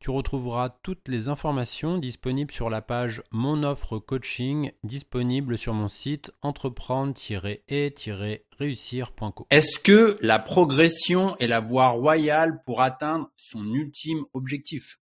Tu retrouveras toutes les informations disponibles sur la page Mon offre coaching disponible sur mon site entreprendre-et-réussir.co. Est-ce que la progression est la voie royale pour atteindre son ultime objectif?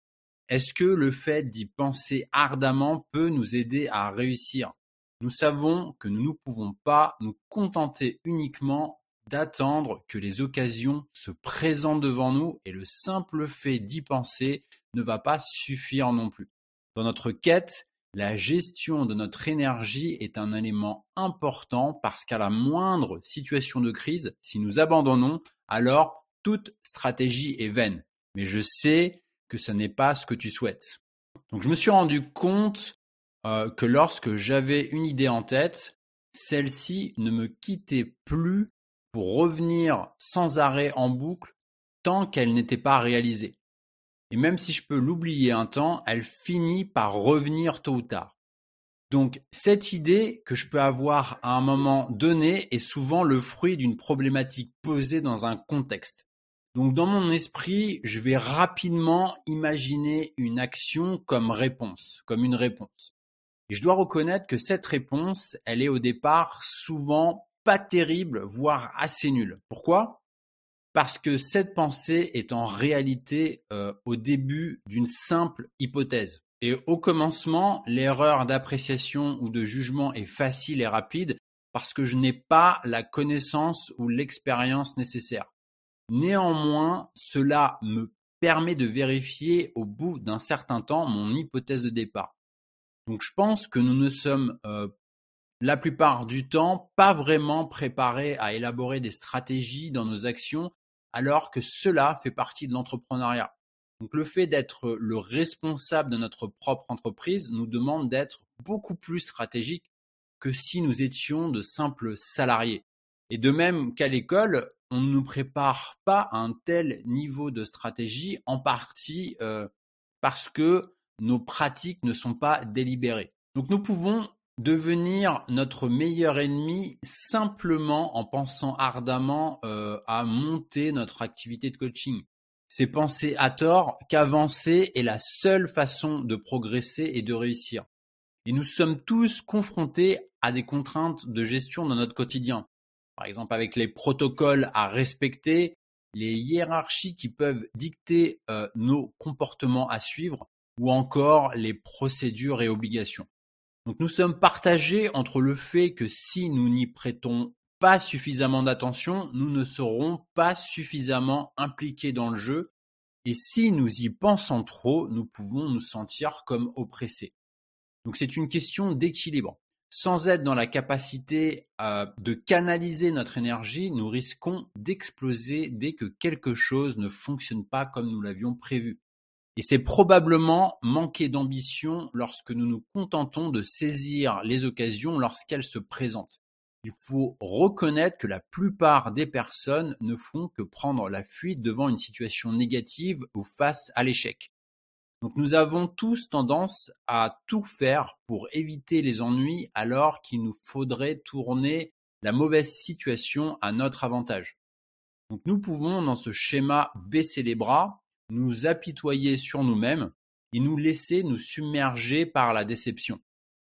Est-ce que le fait d'y penser ardemment peut nous aider à réussir? Nous savons que nous ne pouvons pas nous contenter uniquement d'attendre que les occasions se présentent devant nous et le simple fait d'y penser ne va pas suffire non plus. Dans notre quête, la gestion de notre énergie est un élément important parce qu'à la moindre situation de crise, si nous abandonnons, alors toute stratégie est vaine. Mais je sais que ce n'est pas ce que tu souhaites. Donc je me suis rendu compte euh, que lorsque j'avais une idée en tête, celle-ci ne me quittait plus pour revenir sans arrêt en boucle tant qu'elle n'était pas réalisée. Et même si je peux l'oublier un temps, elle finit par revenir tôt ou tard. Donc cette idée que je peux avoir à un moment donné est souvent le fruit d'une problématique posée dans un contexte. Donc dans mon esprit, je vais rapidement imaginer une action comme réponse, comme une réponse. Et je dois reconnaître que cette réponse, elle est au départ souvent pas terrible, voire assez nul. Pourquoi? Parce que cette pensée est en réalité euh, au début d'une simple hypothèse. Et au commencement, l'erreur d'appréciation ou de jugement est facile et rapide parce que je n'ai pas la connaissance ou l'expérience nécessaire. Néanmoins, cela me permet de vérifier au bout d'un certain temps mon hypothèse de départ. Donc je pense que nous ne sommes euh, la plupart du temps pas vraiment préparés à élaborer des stratégies dans nos actions alors que cela fait partie de l'entrepreneuriat. Donc le fait d'être le responsable de notre propre entreprise nous demande d'être beaucoup plus stratégique que si nous étions de simples salariés. Et de même qu'à l'école, on ne nous prépare pas à un tel niveau de stratégie en partie euh, parce que nos pratiques ne sont pas délibérées. Donc nous pouvons devenir notre meilleur ennemi simplement en pensant ardemment euh, à monter notre activité de coaching. C'est penser à tort qu'avancer est la seule façon de progresser et de réussir. Et nous sommes tous confrontés à des contraintes de gestion dans notre quotidien. Par exemple avec les protocoles à respecter, les hiérarchies qui peuvent dicter euh, nos comportements à suivre ou encore les procédures et obligations. Donc nous sommes partagés entre le fait que si nous n'y prêtons pas suffisamment d'attention, nous ne serons pas suffisamment impliqués dans le jeu, et si nous y pensons trop, nous pouvons nous sentir comme oppressés. Donc c'est une question d'équilibre. Sans être dans la capacité euh, de canaliser notre énergie, nous risquons d'exploser dès que quelque chose ne fonctionne pas comme nous l'avions prévu. Et c'est probablement manquer d'ambition lorsque nous nous contentons de saisir les occasions lorsqu'elles se présentent. Il faut reconnaître que la plupart des personnes ne font que prendre la fuite devant une situation négative ou face à l'échec. Donc nous avons tous tendance à tout faire pour éviter les ennuis alors qu'il nous faudrait tourner la mauvaise situation à notre avantage. Donc nous pouvons dans ce schéma baisser les bras nous apitoyer sur nous-mêmes et nous laisser nous submerger par la déception.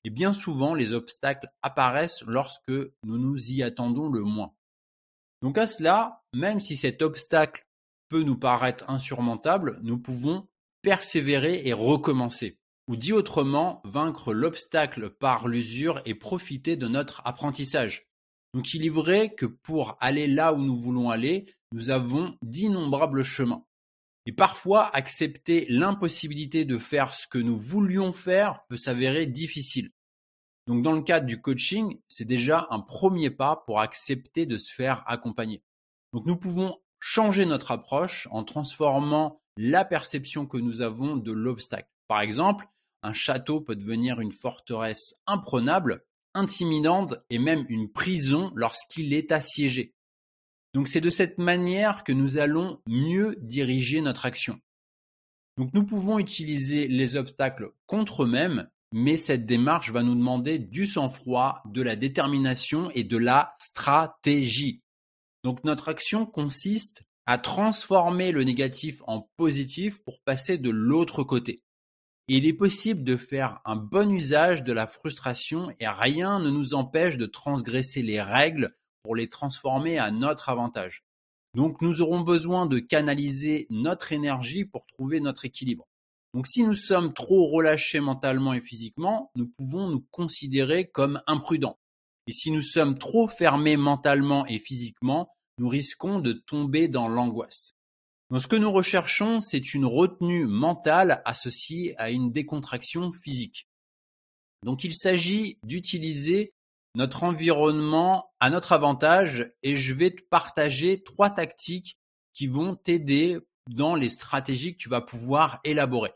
Et bien souvent, les obstacles apparaissent lorsque nous nous y attendons le moins. Donc à cela, même si cet obstacle peut nous paraître insurmontable, nous pouvons persévérer et recommencer. Ou dit autrement, vaincre l'obstacle par l'usure et profiter de notre apprentissage. Donc il est vrai que pour aller là où nous voulons aller, nous avons d'innombrables chemins. Et parfois, accepter l'impossibilité de faire ce que nous voulions faire peut s'avérer difficile. Donc dans le cadre du coaching, c'est déjà un premier pas pour accepter de se faire accompagner. Donc nous pouvons changer notre approche en transformant la perception que nous avons de l'obstacle. Par exemple, un château peut devenir une forteresse imprenable, intimidante et même une prison lorsqu'il est assiégé. Donc c'est de cette manière que nous allons mieux diriger notre action. Donc nous pouvons utiliser les obstacles contre eux-mêmes mais cette démarche va nous demander du sang-froid, de la détermination et de la stratégie. Donc notre action consiste à transformer le négatif en positif pour passer de l'autre côté. Il est possible de faire un bon usage de la frustration et rien ne nous empêche de transgresser les règles les transformer à notre avantage. Donc nous aurons besoin de canaliser notre énergie pour trouver notre équilibre. Donc si nous sommes trop relâchés mentalement et physiquement, nous pouvons nous considérer comme imprudents. Et si nous sommes trop fermés mentalement et physiquement, nous risquons de tomber dans l'angoisse. Donc ce que nous recherchons, c'est une retenue mentale associée à une décontraction physique. Donc il s'agit d'utiliser notre environnement à notre avantage et je vais te partager trois tactiques qui vont t'aider dans les stratégies que tu vas pouvoir élaborer.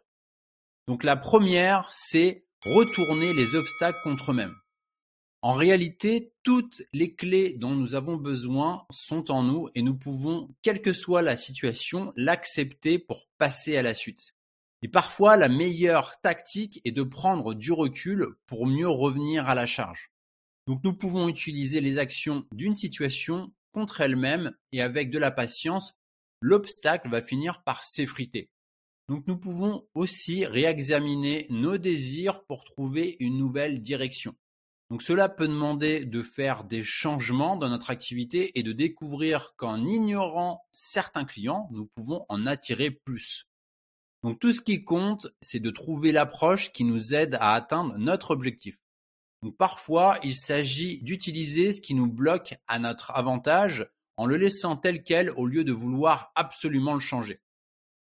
Donc la première, c'est retourner les obstacles contre eux-mêmes. En réalité, toutes les clés dont nous avons besoin sont en nous et nous pouvons, quelle que soit la situation, l'accepter pour passer à la suite. Et parfois, la meilleure tactique est de prendre du recul pour mieux revenir à la charge. Donc nous pouvons utiliser les actions d'une situation contre elle-même et avec de la patience, l'obstacle va finir par s'effriter. Donc nous pouvons aussi réexaminer nos désirs pour trouver une nouvelle direction. Donc cela peut demander de faire des changements dans notre activité et de découvrir qu'en ignorant certains clients, nous pouvons en attirer plus. Donc tout ce qui compte, c'est de trouver l'approche qui nous aide à atteindre notre objectif. Parfois, il s'agit d'utiliser ce qui nous bloque à notre avantage en le laissant tel quel au lieu de vouloir absolument le changer.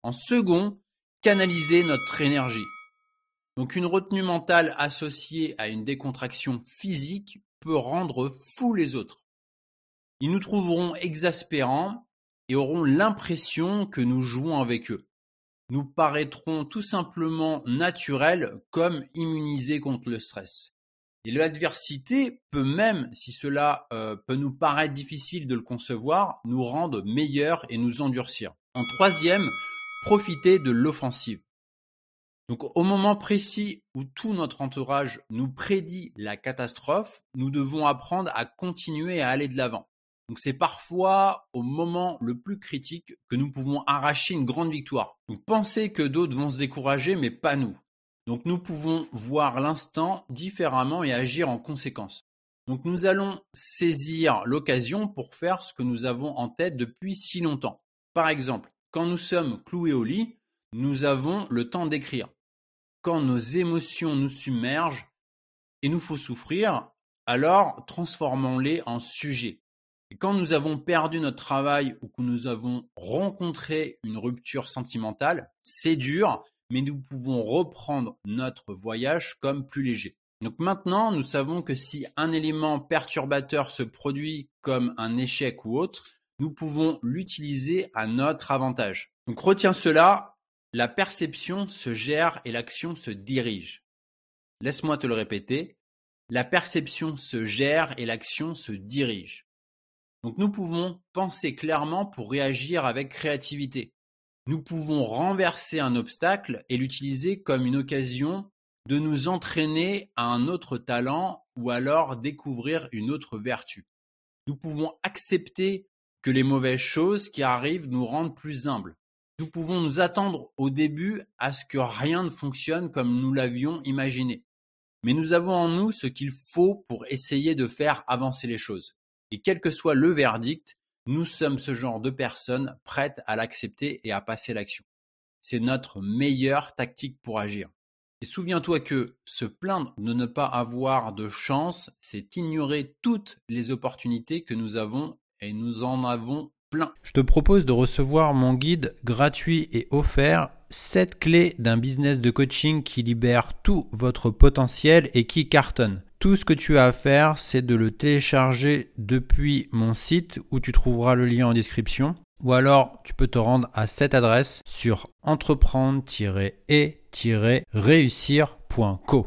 En second, canaliser notre énergie. Donc une retenue mentale associée à une décontraction physique peut rendre fous les autres. Ils nous trouveront exaspérants et auront l'impression que nous jouons avec eux. Nous paraîtrons tout simplement naturels comme immunisés contre le stress. Et l'adversité peut même, si cela euh, peut nous paraître difficile de le concevoir, nous rendre meilleurs et nous endurcir. En troisième, profiter de l'offensive. Donc au moment précis où tout notre entourage nous prédit la catastrophe, nous devons apprendre à continuer à aller de l'avant. Donc c'est parfois au moment le plus critique que nous pouvons arracher une grande victoire. Donc pensez que d'autres vont se décourager mais pas nous. Donc nous pouvons voir l'instant différemment et agir en conséquence. Donc nous allons saisir l'occasion pour faire ce que nous avons en tête depuis si longtemps. Par exemple, quand nous sommes cloués au lit, nous avons le temps d'écrire. Quand nos émotions nous submergent et nous faut souffrir, alors transformons-les en sujets. Et quand nous avons perdu notre travail ou que nous avons rencontré une rupture sentimentale, c'est dur, mais nous pouvons reprendre notre voyage comme plus léger. Donc maintenant, nous savons que si un élément perturbateur se produit comme un échec ou autre, nous pouvons l'utiliser à notre avantage. Donc retiens cela, la perception se gère et l'action se dirige. Laisse-moi te le répéter, la perception se gère et l'action se dirige. Donc nous pouvons penser clairement pour réagir avec créativité. Nous pouvons renverser un obstacle et l'utiliser comme une occasion de nous entraîner à un autre talent ou alors découvrir une autre vertu. Nous pouvons accepter que les mauvaises choses qui arrivent nous rendent plus humbles. Nous pouvons nous attendre au début à ce que rien ne fonctionne comme nous l'avions imaginé. Mais nous avons en nous ce qu'il faut pour essayer de faire avancer les choses. Et quel que soit le verdict, nous sommes ce genre de personnes prêtes à l'accepter et à passer l'action. C'est notre meilleure tactique pour agir. Et souviens-toi que se plaindre de ne pas avoir de chance, c'est ignorer toutes les opportunités que nous avons et nous en avons plein. Je te propose de recevoir mon guide gratuit et offert 7 clés d'un business de coaching qui libère tout votre potentiel et qui cartonne. Tout ce que tu as à faire, c'est de le télécharger depuis mon site où tu trouveras le lien en description. Ou alors, tu peux te rendre à cette adresse sur entreprendre-et-réussir.co.